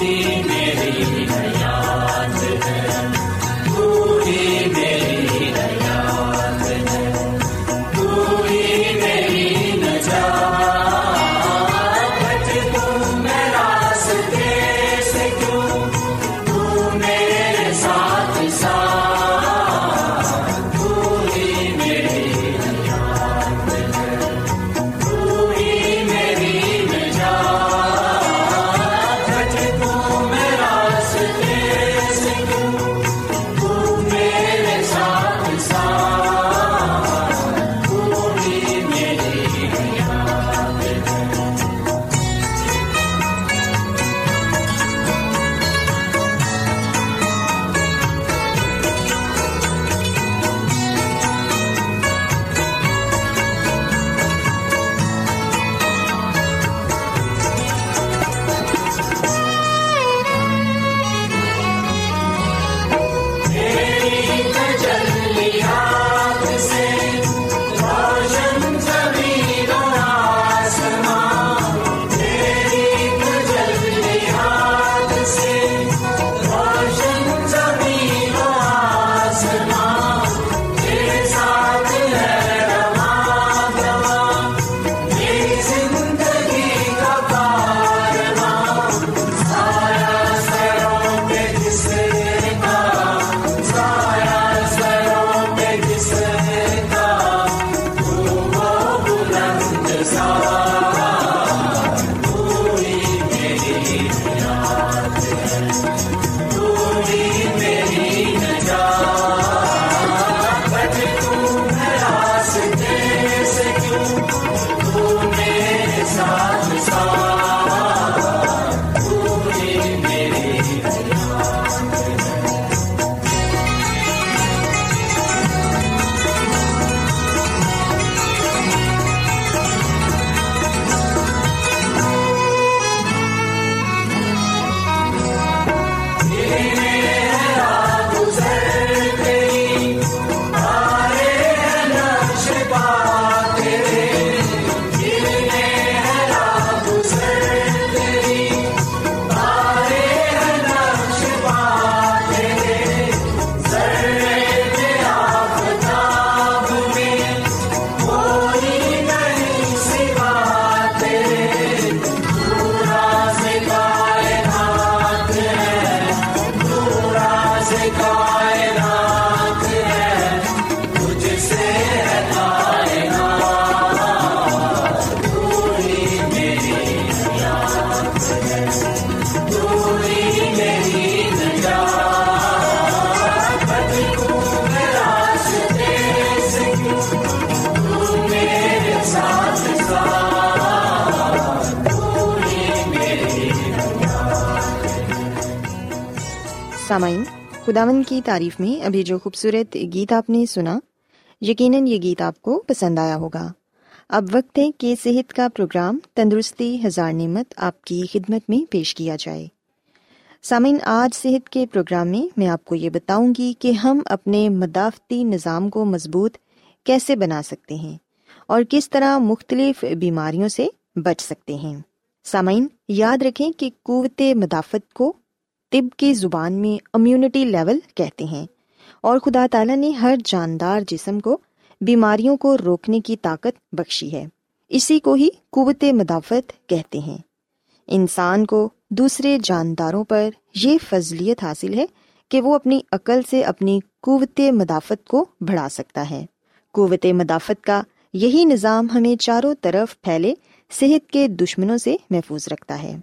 ہی میری حیات ہے تو ہی سامعین خداون کی تعریف میں ابھی جو خوبصورت گیت آپ نے سنا، یقیناً یہ گیت آپ کو پسند آیا ہوگا۔ اب وقت ہے کہ صحت کا پروگرام تندرستی ہزار نعمت آپ کی خدمت میں پیش کیا جائے۔ سامعین، آج صحت کے پروگرام میں میں آپ کو یہ بتاؤں گی کہ ہم اپنے مدافعتی نظام کو مضبوط کیسے بنا سکتے ہیں اور کس طرح مختلف بیماریوں سے بچ سکتے ہیں۔ سامعین، یاد رکھیں کہ قوت مدافعت کو طب کی زبان میں امیونٹی لیول کہتے ہیں۔ اور خدا تعالیٰ نے ہر جاندار جسم کو بیماریوں کو روکنے کی طاقت بخشی ہے۔ اسی کو ہی قوت مدافعت کہتے ہیں۔ انسان کو دوسرے جانداروں پر یہ فضلیت حاصل ہے کہ وہ اپنی عقل سے اپنی قوت مدافعت کو بڑھا سکتا ہے۔ قوت مدافعت کا یہی نظام ہمیں چاروں طرف پھیلے صحت کے دشمنوں سے محفوظ رکھتا ہے۔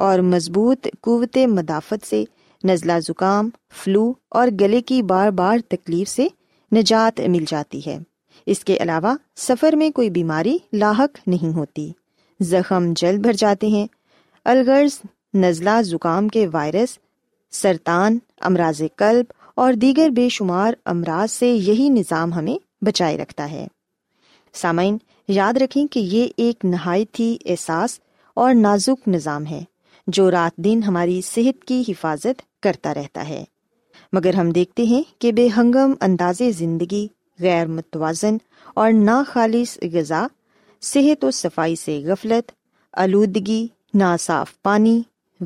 اور مضبوط قوت مدافعت سے، نزلہ زکام، فلو اور گلے کی بار بار تکلیف سے نجات مل جاتی ہے۔ اس کے علاوہ سفر میں کوئی بیماری لاحق نہیں ہوتی۔ زخم جلد بھر جاتے ہیں۔ الغرض نزلہ زکام کے وائرس، سرطان، امراض قلب اور دیگر بے شمار امراض سے یہی نظام ہمیں بچائے رکھتا ہے۔ سامعین، یاد رکھیں کہ یہ ایک نہایت ہی احساس اور نازک نظام ہے۔ جو رات دن ہماری صحت کی حفاظت کرتا رہتا ہے۔ مگر ہم دیکھتے ہیں کہ بے ہنگم انداز زندگی، غیر متوازن اور ناخالص غذا، صحت و صفائی سے غفلت، آلودگی نا صاف پانی،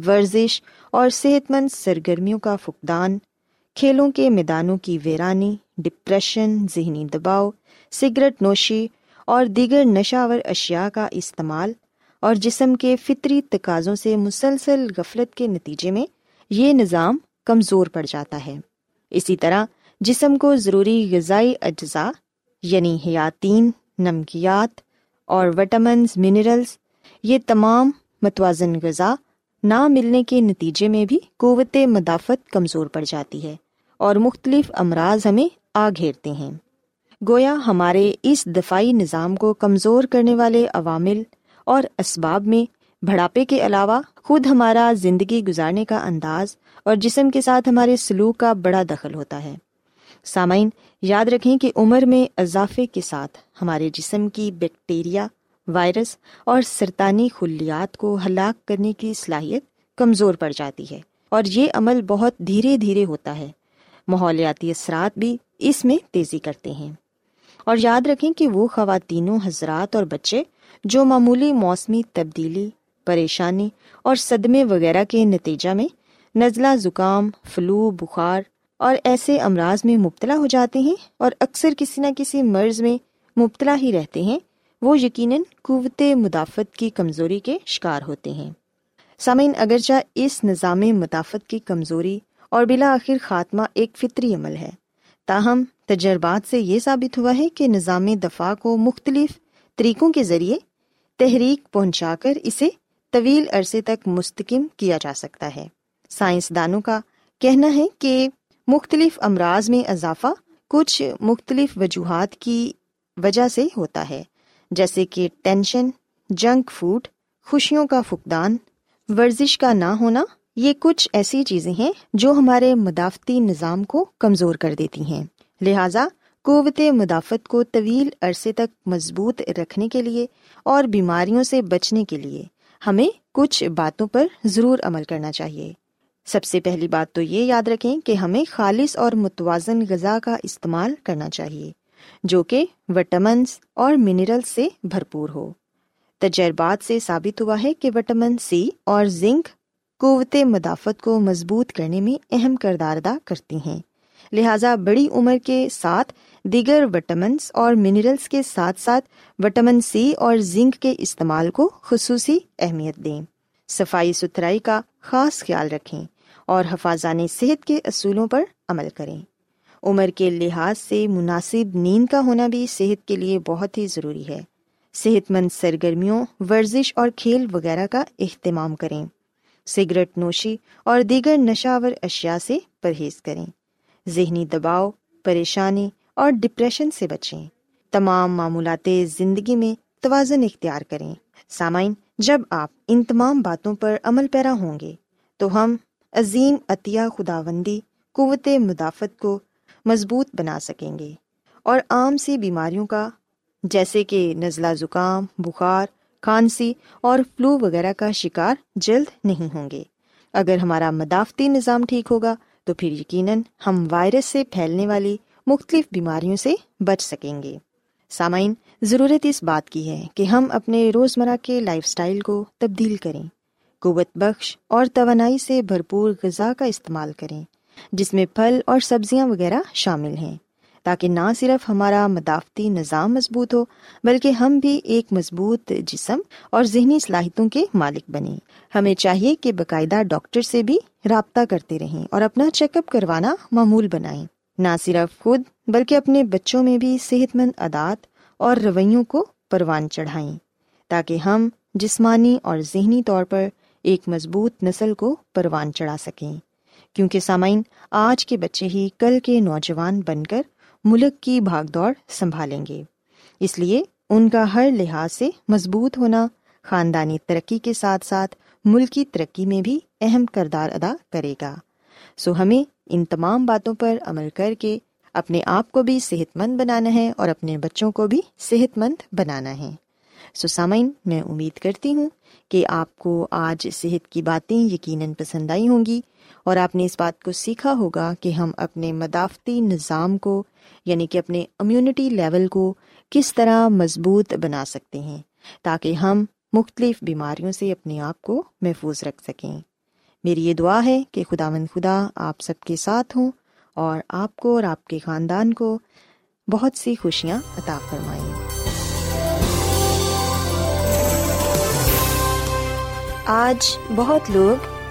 ورزش اور صحت مند سرگرمیوں کا فقدان، کھیلوں کے میدانوں کی ویرانی، ڈپریشن، ذہنی دباؤ، سگریٹ نوشی اور دیگر نشاور اشیاء کا استعمال اور جسم کے فطری تقاضوں سے مسلسل غفلت کے نتیجے میں یہ نظام کمزور پڑ جاتا ہے۔ اسی طرح جسم کو ضروری غذائی اجزاء یعنی حیاتین، نمکیات اور وٹامنز منرلس یہ تمام متوازن غذا نہ ملنے کے نتیجے میں بھی قوت مدافعت کمزور پڑ جاتی ہے اور مختلف امراض ہمیں آ گھیرتے ہیں۔ گویا ہمارے اس دفاعی نظام کو کمزور کرنے والے عوامل اور اسباب میں بڑھاپے کے علاوہ خود ہمارا زندگی گزارنے کا انداز اور جسم کے ساتھ ہمارے سلوک کا بڑا دخل ہوتا ہے۔ سامعین، یاد رکھیں کہ عمر میں اضافے کے ساتھ ہمارے جسم کی بیکٹیریا، وائرس اور سرطانی خلیات کو ہلاک کرنے کی صلاحیت کمزور پڑ جاتی ہے اور یہ عمل بہت دھیرے دھیرے ہوتا ہے۔ ماحولیاتی اثرات بھی اس میں تیزی کرتے ہیں۔ اور یاد رکھیں کہ وہ خواتین حضرات اور بچے جو معمولی موسمی تبدیلی، پریشانی اور صدمے وغیرہ کے نتیجہ میں نزلہ زکام، فلو، بخار اور ایسے امراض میں مبتلا ہو جاتے ہیں اور اکثر کسی نہ کسی مرض میں مبتلا ہی رہتے ہیں، وہ یقیناً قوت مدافعت کی کمزوری کے شکار ہوتے ہیں۔ سامعین، اگرچہ اس نظام مدافعت کی کمزوری اور بلاخر خاتمہ ایک فطری عمل ہے، تاہم تجربات سے یہ ثابت ہوا ہے کہ نظام دفاع کو مختلف طریقوں کے ذریعے تحریک پہنچا کر اسے طویل عرصے تک مستقم کیا جا سکتا ہے۔ سائنسدانوں کا کہنا ہے کہ مختلف امراض میں اضافہ کچھ مختلف وجوہات کی وجہ سے ہوتا ہے، جیسے کہ ٹینشن، جنک فوڈ، خوشیوں کا فقدان، ورزش کا نہ ہونا، یہ کچھ ایسی چیزیں ہیں جو ہمارے مدافعتی نظام کو کمزور کر دیتی ہیں۔ لہذا قوت مدافعت کو طویل عرصے تک مضبوط رکھنے کے لیے اور بیماریوں سے بچنے کے لیے ہمیں کچھ باتوں پر ضرور عمل کرنا چاہیے۔ سب سے پہلی بات تو یہ یاد رکھیں کہ ہمیں خالص اور متوازن غذا کا استعمال کرنا چاہیے، جو کہ وٹامنس اور منرل سے بھرپور ہو۔ تجربات سے ثابت ہوا ہے کہ وٹامن سی اور زنک قوت مدافعت کو مضبوط کرنے میں اہم کردار ادا کرتی ہیں۔ لہٰذا بڑی عمر کے ساتھ دیگر وٹامنس اور منرلس کے ساتھ ساتھ وٹامن سی اور زنک کے استعمال کو خصوصی اہمیت دیں۔ صفائی ستھرائی کا خاص خیال رکھیں اور حفاظان صحت کے اصولوں پر عمل کریں۔ عمر کے لحاظ سے مناسب نیند کا ہونا بھی صحت کے لیے بہت ہی ضروری ہے۔ صحت مند سرگرمیوں، ورزش اور کھیل وغیرہ کا اہتمام کریں۔ سگریٹ نوشی اور دیگر نشاور اشیاء سے پرہیز کریں۔ ذہنی دباؤ، پریشانی اور ڈپریشن سے بچیں۔ تمام معمولات زندگی میں توازن اختیار کریں۔ سامعین، جب آپ ان تمام باتوں پر عمل پیرا ہوں گے، تو ہم عظیم عطیہ خداوندی قوت مدافعت کو مضبوط بنا سکیں گے۔ اور عام سی بیماریوں کا، جیسے کہ نزلہ زکام، بخار، کھانسی اور فلو وغیرہ کا شکار جلد نہیں ہوں گے۔ اگر ہمارا مدافعتی نظام ٹھیک ہوگا تو پھر یقیناً ہم وائرس سے پھیلنے والی مختلف بیماریوں سے بچ سکیں گے۔ سامعین، ضرورت اس بات کی ہے کہ ہم اپنے روزمرہ کے لائف اسٹائل کو تبدیل کریں۔ قوت بخش اور توانائی سے بھرپور غذا کا استعمال کریں، جس میں پھل اور سبزیاں وغیرہ شامل ہیں۔ تاکہ نہ صرف ہمارا مدافعتی نظام مضبوط ہو، بلکہ ہم بھی ایک مضبوط جسم اور ذہنی صلاحیتوں کے مالک بنیں۔ ہمیں چاہیے کہ باقاعدہ ڈاکٹر سے بھی رابطہ کرتے رہیں اور اپنا چیک اپ کروانا معمول بنائیں۔ نہ صرف خود، بلکہ اپنے بچوں میں بھی صحت مند عادات اور رویوں کو پروان چڑھائیں، تاکہ ہم جسمانی اور ذہنی طور پر ایک مضبوط نسل کو پروان چڑھا سکیں۔ کیونکہ سامعین، آج کے بچے ہی کل کے نوجوان بن کر ملک کی بھاگ دوڑ سنبھالیں گے۔ اس لیے ان کا ہر لحاظ سے مضبوط ہونا، خاندانی ترقی کے ساتھ ساتھ ملکی ترقی میں بھی اہم کردار ادا کرے گا۔ سو ہمیں ان تمام باتوں پر عمل کر کے اپنے آپ کو بھی صحت مند بنانا ہے اور اپنے بچوں کو بھی صحت مند بنانا ہے۔ سو سامعین، میں امید کرتی ہوں کہ آپ کو آج صحت کی باتیں یقیناً پسند آئی ہوں گی۔ اور آپ نے اس بات کو سیکھا ہوگا کہ ہم اپنے مدافعتی نظام کو یعنی کہ اپنے امیونٹی لیول کو کس طرح مضبوط بنا سکتے ہیں تاکہ ہم مختلف بیماریوں سے اپنے آپ کو محفوظ رکھ سکیں۔ میری یہ دعا ہے کہ خدا مند خدا آپ سب کے ساتھ ہوں اور آپ کو اور آپ کے خاندان کو بہت سی خوشیاں عطا فرمائیں۔ آج بہت لوگ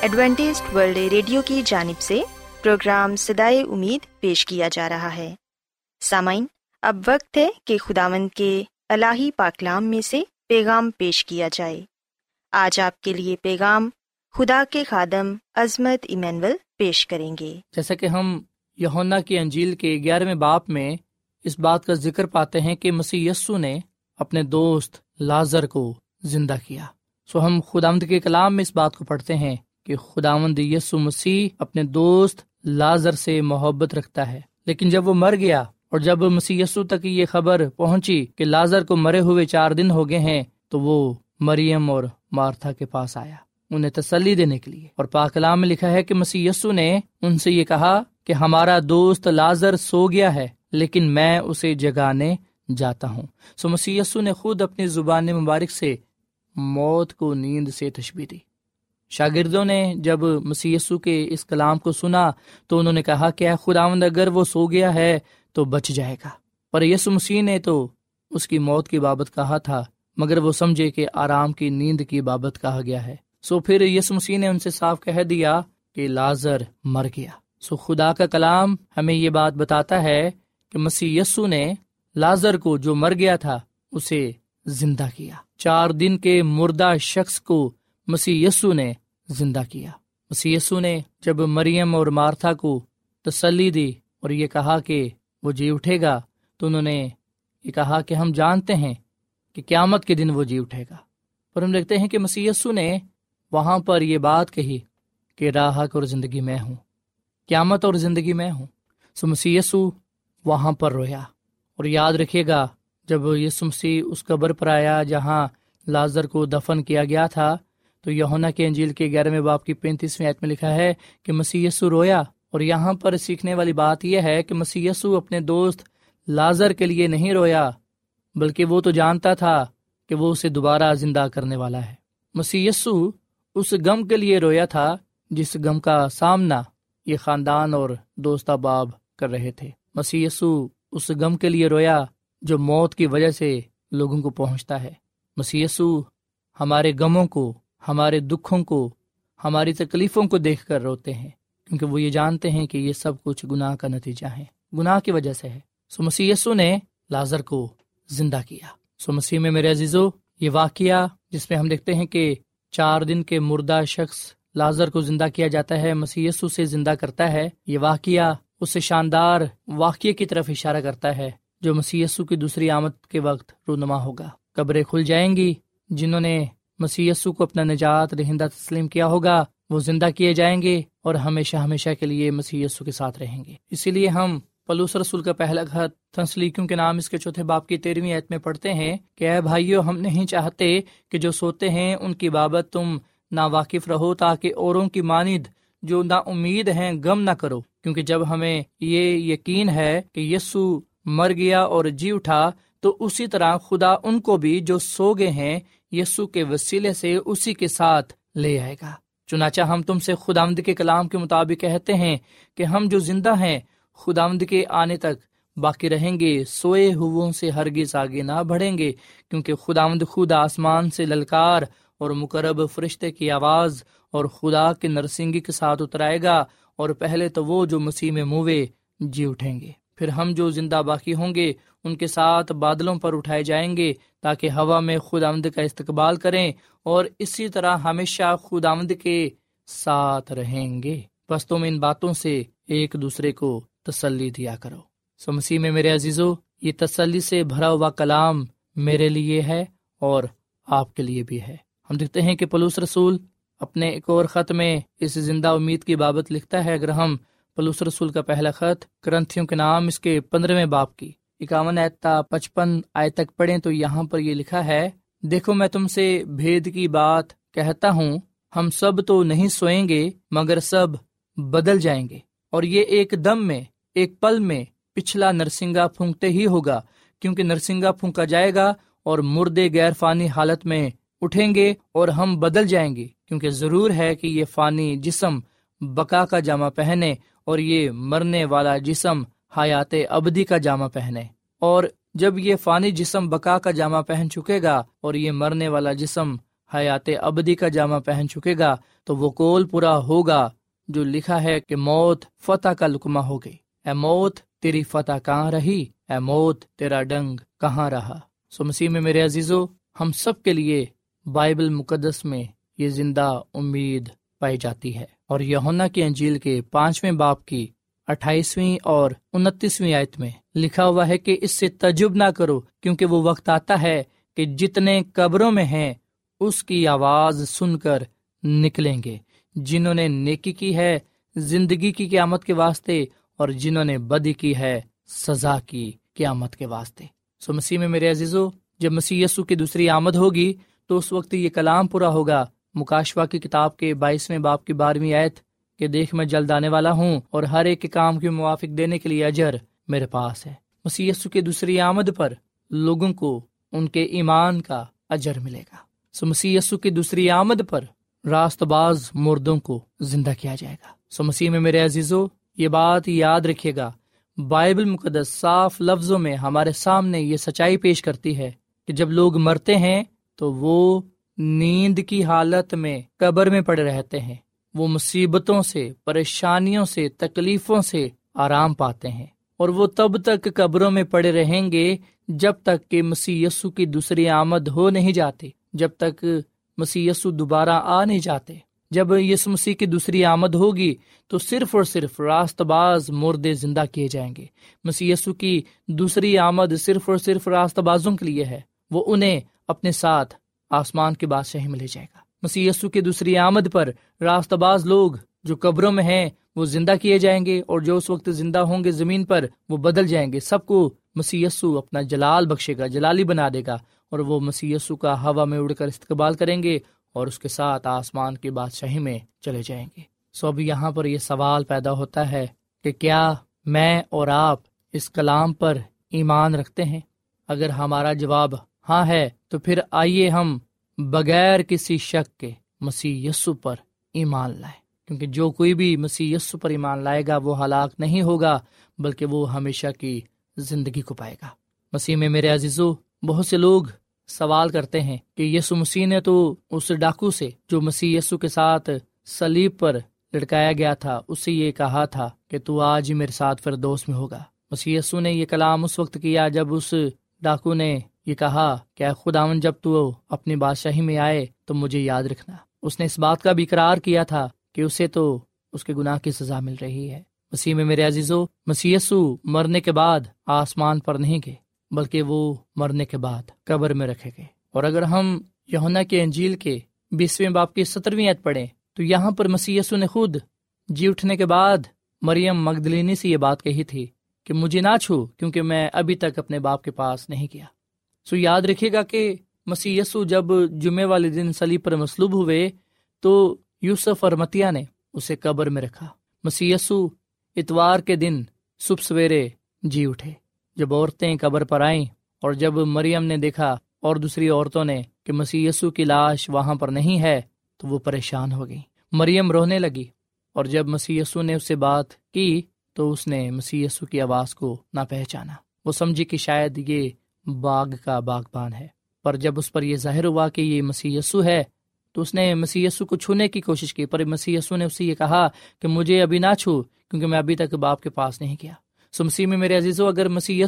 Adventist World Radio کی جانب سے پروگرام سدائے امید پیش کیا جا رہا ہے۔ سامعین، اب وقت ہے کہ خداوند کے الہی پاکلام میں سے پیغام پیش کیا جائے۔ آج آپ کے لیے پیغام خدا کے خادم عظمت ایمینول پیش کریں گے۔ جیسا کہ ہم یونا کی انجیل کے گیارہویں باپ میں اس بات کا ذکر پاتے ہیں کہ مسی یسو نے اپنے دوست لازر کو زندہ کیا۔ سو ہم خدا کے کلام میں اس بات کو پڑھتے ہیں۔ کہ خداوند یسو مسیح اپنے دوست لازر سے محبت رکھتا ہے۔ لیکن جب وہ مر گیا اور جب مسی یسو تک یہ خبر پہنچی کہ لازر کو مرے ہوئے چار دن ہو گئے ہیں، تو وہ مریم اور مارتھا کے پاس آیا، انہیں تسلی دینے کے لیے۔ اور پاکلام میں لکھا ہے کہ مسی یسو نے ان سے یہ کہا کہ ہمارا دوست لازر سو گیا ہے، لیکن میں اسے جگانے جاتا ہوں۔ سو مسی نے خود اپنی زبان مبارک سے موت کو نیند سے تشبی دی۔ شاگردوں نے جب مسی کے اس کلام کو سنا تو انہوں نے کہا کہ خداوند، اگر وہ سو گیا ہے تو بچ جائے گا۔ پر یسو مسیح نے تو اس کی موت کی بابت کہا تھا، مگر وہ سمجھے کہ آرام کی نیند کی بابت کہا گیا ہے۔ سو پھر یس مسیح نے ان سے صاف کہہ دیا کہ لازر مر گیا۔ سو خدا کا کلام ہمیں یہ بات بتاتا ہے کہ مسی یسو نے لازر کو جو مر گیا تھا، اسے زندہ کیا۔ چار دن کے مردہ شخص کو مسی یسو نے زندہ کیا۔ مسی یسو نے جب مریم اور مارتھا کو تسلی دی اور یہ کہا کہ وہ جی اٹھے گا، تو انہوں نے یہ کہا کہ ہم جانتے ہیں کہ قیامت کے دن وہ جی اٹھے گا۔ پر ہم دیکھتے ہیں کہ مسی یسو نے وہاں پر یہ بات کہی کہ راہک اور زندگی میں ہوں۔ قیامت اور زندگی میں ہوں۔ سو مسی یسو وہاں پر رویا۔ اور یاد رکھیے گا، جب یسو مسیح اس قبر پر آیا جہاں لازر کو دفن کیا گیا تھا تو یونا کے انجیل کے گیارہویں باپ کی پینتیسویں عید میں لکھا ہے کہ مسی یسو رویا اور یہاں پر سیکھنے والی بات یہ ہے کہ مسی یسو اپنے دوست لازر کے لیے نہیں رویا، بلکہ وہ تو جانتا تھا کہ وہ اسے دوبارہ زندہ کرنے والا ہے۔ مسی یسو اس غم کے لیے رویا تھا جس غم کا سامنا یہ خاندان اور دوست باب کر رہے تھے۔ مسی اس غم کے لیے رویا جو موت کی وجہ سے لوگوں کو پہنچتا ہے۔ مسی ہمارے غموں کو ہمارے دکھوں کو، ہماری تکلیفوں کو دیکھ کر روتے ہیں، کیونکہ وہ یہ جانتے ہیں کہ یہ سب کچھ گناہ کا نتیجہ ہے۔ گناہ کی وجہ سے ہے۔ سو مسی نے لازر کو زندہ کیا۔ سو مسیح میں میرے عزیزو، یہ واقعہ جس میں ہم دیکھتے ہیں کہ چار دن کے مردہ شخص لازر کو زندہ کیا جاتا ہے مسی سے زندہ کرتا ہے، یہ واقعہ اس شاندار واقعے کی طرف اشارہ کرتا ہے، جو مسی کی دوسری آمد کے وقت رونما ہوگا۔ قبریں کھل جائیں گی، جنہوں نے مسی کو اپنا نجات رہندہ تسلیم کیا ہوگا، وہ زندہ کیے جائیں گے اور ہمیشہ ہمیشہ کے لیے مسی کے ساتھ رہیں گے۔ اسی لیے ہم پلوس رسول کا پہلا خط تنسلیکیوں کے نام اس کے چوتھے باپ کی تیرہویں ایت میں پڑھتے ہیں کہ، اے بھائیو، ہم نہیں چاہتے کہ جو سوتے ہیں ان کی بابت تم نا واقف رہو تاکہ اوروں کی ماند جو نا امید ہیں غم نہ کرو۔ کیونکہ جب ہمیں یہ یقین ہے کہ یسو مر گیا اور جی اٹھا، تو اسی طرح خدا ان کو بھی جو سو گئے ہیں یسو کے وسیلے سے اسی کے ساتھ لے آئے گا۔ چنانچہ ہم تم سے خدا کے کلام کے مطابق کہتے ہیں کہ ہم جو زندہ ہیں خدا کے آنے تک باقی رہیں گے، سوئے سے ہرگز آگے نہ بڑھیں گے، کیونکہ خدا خود آسمان سے للکار اور مقرب فرشتے کی آواز اور خدا کے نرسنگی کے ساتھ اترائے گا اور پہلے تو وہ جو مسیح میں موے جی اٹھیں گے۔ پھر ہم جو زندہ باقی ہوں گے، ان کے ساتھ بادلوں پر اٹھائے جائیں گے تاکہ ہوا میں خود آمد کا استقبال کریں اور اسی طرح ہمیشہ خود آمد کے ساتھ رہیں گے۔ بس تم ان باتوں سے ایک دوسرے کو تسلی دیا کرو۔ سو مسیح میں میرے عزیزو، یہ تسلی سے بھرا ہوا کلام میرے لیے ہے اور آپ کے لیے بھی ہے۔ ہم دیکھتے ہیں کہ پلوس رسول اپنے ایک اور خط میں اس زندہ امید کی بابت لکھتا ہے، اگر ہم پلوس رسول کا پہلا خط کرنتھیوں کے نام، اس کے پندرہویں باپ کی۔ اکاون ایتا پچپن آئے تک پڑھیں تو یہاں پر یہ لکھا ہے، دیکھو میں تم سے بھید کی بات کہتا ہوں، ہم سب تو نہیں سوئیں گے، مگر سب بدل جائیں گے۔ اور یہ ایک دم میں، ایک پل میں پچھلا نرسنگا پھونکتے ہی ہوگا، کیونکہ نرسنگا پھونکا جائے گا اور مردے غیر فانی حالت میں اٹھیں گے اور ہم بدل جائیں گے، کیونکہ ضرور ہے کہ یہ فانی جسم بکا کا جامع پہنے اور یہ مرنے والا جسم حیات ابدی کا جامع پہنے۔ اور جب یہ فانی جسم بکا کا جامع پہن چکے گا اور یہ مرنے والا جسم حیات ابدی کا جامع پہن چکے گا، تو وہ کول پورا ہوگا جو لکھا ہے کہ موت فتح کا لکما ہو گئی۔ اے موت، تیری فتح کہاں رہی؟ اے موت، تیرا ڈنگ کہاں رہا؟ سو مسیح میں میرے عزیزو، ہم سب کے لیے بائبل مقدس میں یہ زندہ امید پائی جاتی ہے۔ اور یونا کی انجیل کے پانچویں باپ کی اٹھائیسویں اور انتیسویں آیت میں لکھا ہوا ہے کہ اس سے تجب نہ کرو، کیونکہ وہ وقت آتا ہے کہ جتنے قبروں میں ہیں، اس کی آواز سن کر نکلیں گے۔ جنہوں نے نیکی کی ہے، زندگی کی قیامت کے واسطے، اور جنہوں نے بدی کی ہے، سزا کی قیامت کے واسطے۔ سو مسیح میں میرے عزیزو، جب مسیح یسو کی دوسری آمد ہوگی، تو اس وقت یہ کلام پورا ہوگا۔ مکاشوا کی کتاب کے بائیسویں باپ کی بارہویں آیت کہ دیکھ میں جلد آنے والا ہوں اور ہر ایک کے کام کے موافق دینے کے لیے اجر میرے پاس ہے۔ مسی کے دوسری آمد پر لوگوں کو ان کے ایمان کا اجر ملے گا۔ سو مسی کی دوسری آمد پر راست باز مردوں کو زندہ کیا جائے گا۔ سو مسیح میں میرے عزیزو، یہ بات یاد رکھے گا۔ بائبل مقدس صاف لفظوں میں ہمارے سامنے یہ سچائی پیش کرتی ہے کہ جب لوگ مرتے ہیں تو وہ نیند کی حالت میں قبر میں پڑے رہتے ہیں۔ وہ مصیبتوں سے، پریشانیوں سے، تکلیفوں سے آرام پاتے ہیں۔ اور وہ تب تک قبروں میں پڑے رہیں گے جب تک کہ مسی کی دوسری آمد ہو نہیں جاتی، جب تک مسی دوبارہ آ نہیں جاتے۔ جب یس مسیح کی دوسری آمد ہوگی تو صرف اور صرف راست باز مردے زندہ کیے جائیں گے۔ مسی کی دوسری آمد صرف اور صرف راست بازوں کے لیے ہے۔ وہ انہیں اپنے ساتھ آسمان کے بادشاہی میں لے جائے گا۔ مسی کی دوسری آمد پر راست باز لوگ جو قبروں میں ہیں، وہ زندہ کیے جائیں گے اور جو اس وقت زندہ ہوں گے زمین پر، وہ بدل جائیں گے۔ سب کو مسی اپنا جلال بخشے گا، جلالی بنا دے گا اور وہ مسی کا ہوا میں اڑ کر استقبال کریں گے اور اس کے ساتھ آسمان کی بادشاہی میں چلے جائیں گے۔ سو اب یہاں پر یہ سوال پیدا ہوتا ہے کہ کیا میں اور آپ اس کلام پر ایمان رکھتے ہیں؟ اگر ہمارا جواب ہاں ہے تو پھر آئیے ہم بغیر کسی شک کے مسیح یسو پر ایمان لائیں۔ کیونکہ جو کوئی بھی مسیح یسو پر ایمان لائے گا، وہ ہلاک نہیں ہوگا، بلکہ وہ ہمیشہ کی زندگی کو پائے گا۔ مسیح میں میرے عزیزو، بہت سے لوگ سوال کرتے ہیں کہ یسو مسیح نے تو اس ڈاکو سے جو مسیح یسو کے ساتھ سلیب پر لڑکایا گیا تھا اس سے یہ کہا تھا کہ تو آج ہی میرے ساتھ فردوس میں ہوگا۔ مسیح یسو نے یہ کلام اس وقت کیا جب اس ڈاکو نے یہ کہا، کہ خداون جب تو اپنی بادشاہی میں آئے تو مجھے یاد رکھنا۔ اس نے اس بات کا بھی اقرار کیا تھا کہ اسے تو اس کے گناہ کی سزا مل رہی ہے۔ مسیح میں میرے عزیزو مسیسو مرنے کے بعد آسمان پر نہیں گئے، بلکہ وہ مرنے کے بعد قبر میں رکھے گئے۔ اور اگر ہم یونا کے انجیل کے بیسویں باپ کی سترویں عید پڑھیں، تو یہاں پر مسیسو نے خود جی اٹھنے کے بعد مریم مگدلینی سے یہ بات کہی تھی کہ مجھے نہ چھو کیونکہ میں ابھی تک اپنے باپ کے پاس نہیں کیا سو یاد رکھے گا کہ مسی جب جمعے والے دن سلی پر مصلوب ہوئے تو یوسف اور متیا نے اسے قبر میں رکھا۔ مسی اتوار کے دن صبح سویرے جی اٹھے۔ جب عورتیں قبر پر آئیں اور جب مریم نے دیکھا اور دوسری عورتوں نے کہ مسی کی لاش وہاں پر نہیں ہے تو وہ پریشان ہو گئی مریم رونے لگی اور جب مسی نے اس سے بات کی تو اس نے مسی یسو کی آواز کو نہ پہچانا وہ سمجھی کہ شاید یہ باغ کا باغبان ہے۔ پر جب اس پر یہ ظاہر ہوا کہ یہ مسی ہے، تو اس نے مسی کو چھونے کی کوشش کی۔ پر مسی نے اسے یہ کہا کہ مجھے ابھی نہ چھو، کیونکہ میں ابھی تک باپ کے پاس نہیں کیا سو مسیح میں میرے عزیز اگر مسی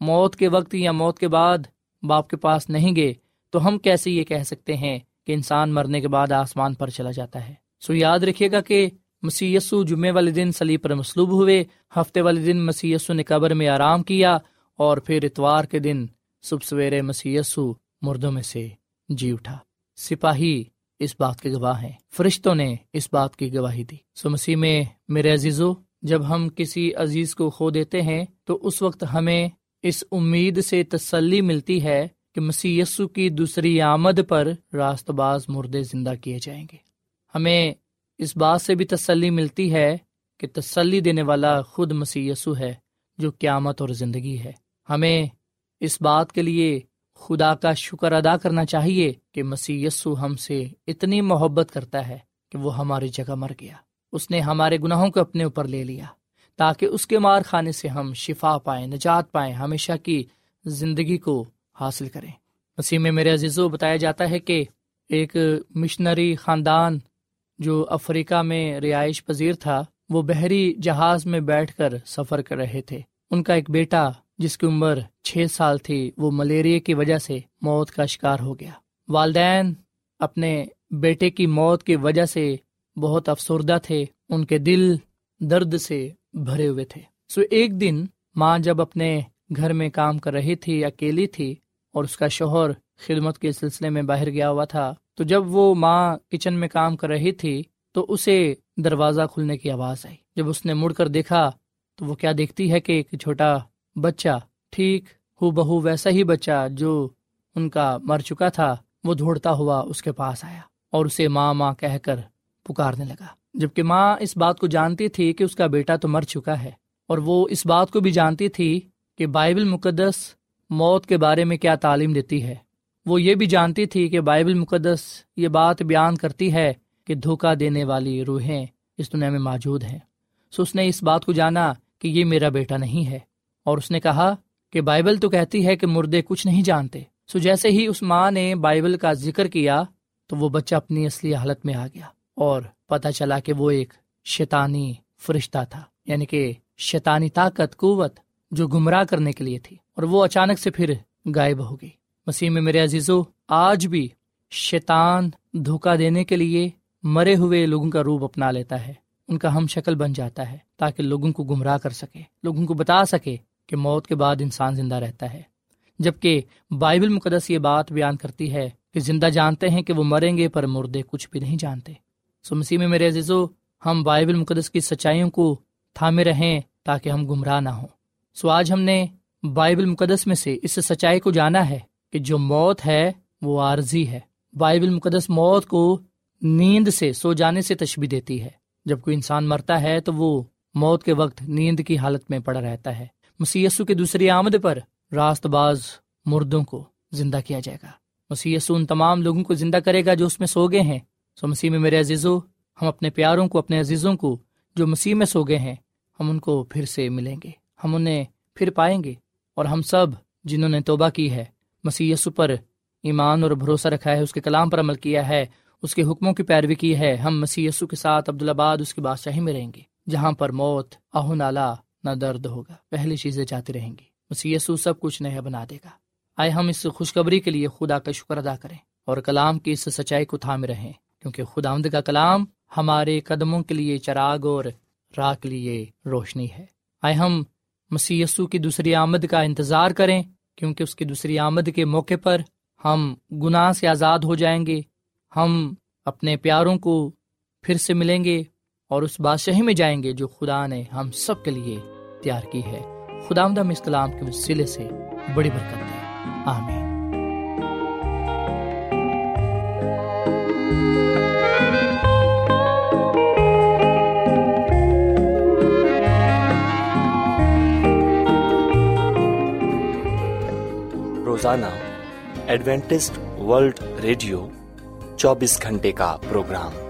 موت کے وقت یا موت کے بعد باپ کے پاس نہیں گئے، تو ہم کیسے یہ کہہ سکتے ہیں کہ انسان مرنے کے بعد آسمان پر چلا جاتا ہے؟ سو یاد رکھیے گا کہ مسی جمعے والے دن سلی پر مصلوب ہوئے، ہفتے والے دن مسی نے قبر میں آرام کیا اور پھر اتوار کے دن صبح سویرے مسیسو مردوں میں سے جی اٹھا۔ سپاہی اس بات کے گواہ ہیں۔ فرشتوں نے اس بات کی گواہی دی۔ سو مسیح میں، میرے عزیزو، جب ہم کسی عزیز کو کھو دیتے ہیں، تو اس وقت ہمیں اس امید سے تسلی ملتی ہے کہ مسی کی دوسری آمد پر راست باز مردے زندہ کیے جائیں گے۔ ہمیں اس بات سے بھی تسلی ملتی ہے کہ تسلی دینے والا خود مسی ہے، جو قیامت اور زندگی ہے۔ ہمیں اس بات کے لیے خدا کا شکر ادا کرنا چاہیے کہ مسیح یسو ہم سے اتنی محبت کرتا ہے کہ وہ ہماری جگہ مر گیا۔ اس نے ہمارے گناہوں کو اپنے اوپر لے لیا تاکہ اس کے مار خانے سے ہم شفا پائیں، نجات پائیں، ہمیشہ کی زندگی کو حاصل کریں۔ مسیح میں میرے عزیز و بتایا جاتا ہے کہ ایک مشنری خاندان جو افریقہ میں رہائش پذیر تھا، وہ بحری جہاز میں بیٹھ کر سفر کر رہے تھے۔ ان کا ایک بیٹا جس کی عمر چھ سال تھی، وہ ملیریا کی وجہ سے موت کا شکار ہو گیا۔ والدین اپنے بیٹے کی موت کی وجہ سے بہت افسردہ تھے، ان کے دل درد سے بھرے ہوئے تھے۔ سو ایک دن ماں جب اپنے گھر میں کام کر رہی تھی، اکیلی تھی اور اس کا شوہر خدمت کے سلسلے میں باہر گیا ہوا تھا، تو جب وہ ماں کچن میں کام کر رہی تھی، تو اسے دروازہ کھلنے کی آواز آئی۔ جب اس نے مڑ کر دیکھا، تو وہ کیا دیکھتی ہے کہ ایک چھوٹا بچہ، ٹھیک ہو بہو ویسا ہی بچہ جو ان کا مر چکا تھا، وہ دوڑتا ہوا اس کے پاس آیا اور اسے ماں ماں کہہ کر پکارنے لگا۔ جبکہ ماں اس بات کو جانتی تھی کہ اس کا بیٹا تو مر چکا ہے، اور وہ اس بات کو بھی جانتی تھی کہ بائبل مقدس موت کے بارے میں کیا تعلیم دیتی ہے۔ وہ یہ بھی جانتی تھی کہ بائبل مقدس یہ بات بیان کرتی ہے کہ دھوکہ دینے والی روحیں اس دنیا میں موجود ہیں۔ سو اس نے اس بات کو جانا کہ یہ میرا بیٹا نہیں ہے۔ اور اس نے کہا کہ بائبل تو کہتی ہے کہ مردے کچھ نہیں جانتے۔ سو جیسے ہی اس ماں نے بائبل کا ذکر کیا تو وہ بچہ اپنی اصلی حالت میں آ گیا اور پتا چلا کہ وہ ایک شیطانی فرشتہ تھا یعنی کہ شیطانی طاقت، قوت جو گمراہ کرنے کے لیے تھی۔ اور وہ اچانک سے پھر غائب ہو گئی۔ مسیح میں میرے عزیزو، آج بھی شیطان دھوکہ دینے کے لیے مرے ہوئے لوگوں کا روپ اپنا لیتا ہے۔ ان کا ہم شکل بن جاتا ہے تاکہ لوگوں کو گمراہ کر سکے، لوگوں کو بتا سکے کہ موت کے بعد انسان زندہ رہتا ہے۔ جبکہ بائبل مقدس یہ بات بیان کرتی ہے کہ زندہ جانتے ہیں کہ وہ مریں گے پر مردے کچھ بھی نہیں جانتے۔ سو مسیح میں میرے عزیزو، ہم بائبل مقدس کی سچائیوں کو تھامے رہیں تاکہ ہم گمراہ نہ ہوں۔ سو آج ہم نے بائبل مقدس میں سے اس سچائی کو جانا ہے کہ جو موت ہے وہ عارضی ہے۔ بائبل مقدس موت کو نیند سے، سو جانے سے تشبی دیتی ہے۔ جب کوئی انسان مرتا ہے تو وہ موت کے وقت نیند کی حالت میں پڑا رہتا ہے۔ مسیسو کی دوسری آمد پر راست باز مردوں کو زندہ کیا جائے گا۔ مسیسو ان تمام لوگوں کو زندہ کرے گا جو اس میں سو گئے ہیں۔ سو مسیح میں میرے عزیزو، ہم اپنے پیاروں کو، اپنے عزیزوں کو جو مسیح میں سو گئے ہیں، ہم ان کو پھر سے ملیں گے۔ ہم انہیں پھر پائیں گے۔ اور ہم سب جنہوں نے توبہ کی ہے مسی پر ایمان اور بھروسہ رکھا ہے، اس کے کلام پر عمل کیا ہے، اس کے حکموں کی پیروی کی ہے۔ ہم مسی کے ساتھ عبدالآباد، اس کی بادشاہی میں رہیں گے، جہاں پر موت اہ نالا نہ درد ہوگا، پہلی چیزیں جاتی رہیں گی۔ مسی سب کچھ نیا بنا دے گا۔ آئے ہم اس خوشخبری کے لیے خدا کا شکر ادا کریں اور کلام کی اس سچائی کو تھام رہیں، کیونکہ خدا آمد کا کلام ہمارے قدموں کے لیے چراغ اور راہ کے لیے روشنی ہے۔ آئے ہم مسی کی دوسری آمد کا انتظار کریں، کیونکہ اس کی دوسری آمد کے موقع پر ہم گناہ سے آزاد ہو جائیں گے، ہم اپنے پیاروں کو پھر سے ملیں گے اور اس بادشاہی میں جائیں گے جو خدا نے ہم سب کے لیے تیار کی ہے۔ خدا آمدم اس کلام کے وسیلے سے بڑی برکت دے۔ آمین۔ روزانہ ایڈوینٹسٹ ورلڈ ریڈیو چوبیس گھنٹے کا پروگرام۔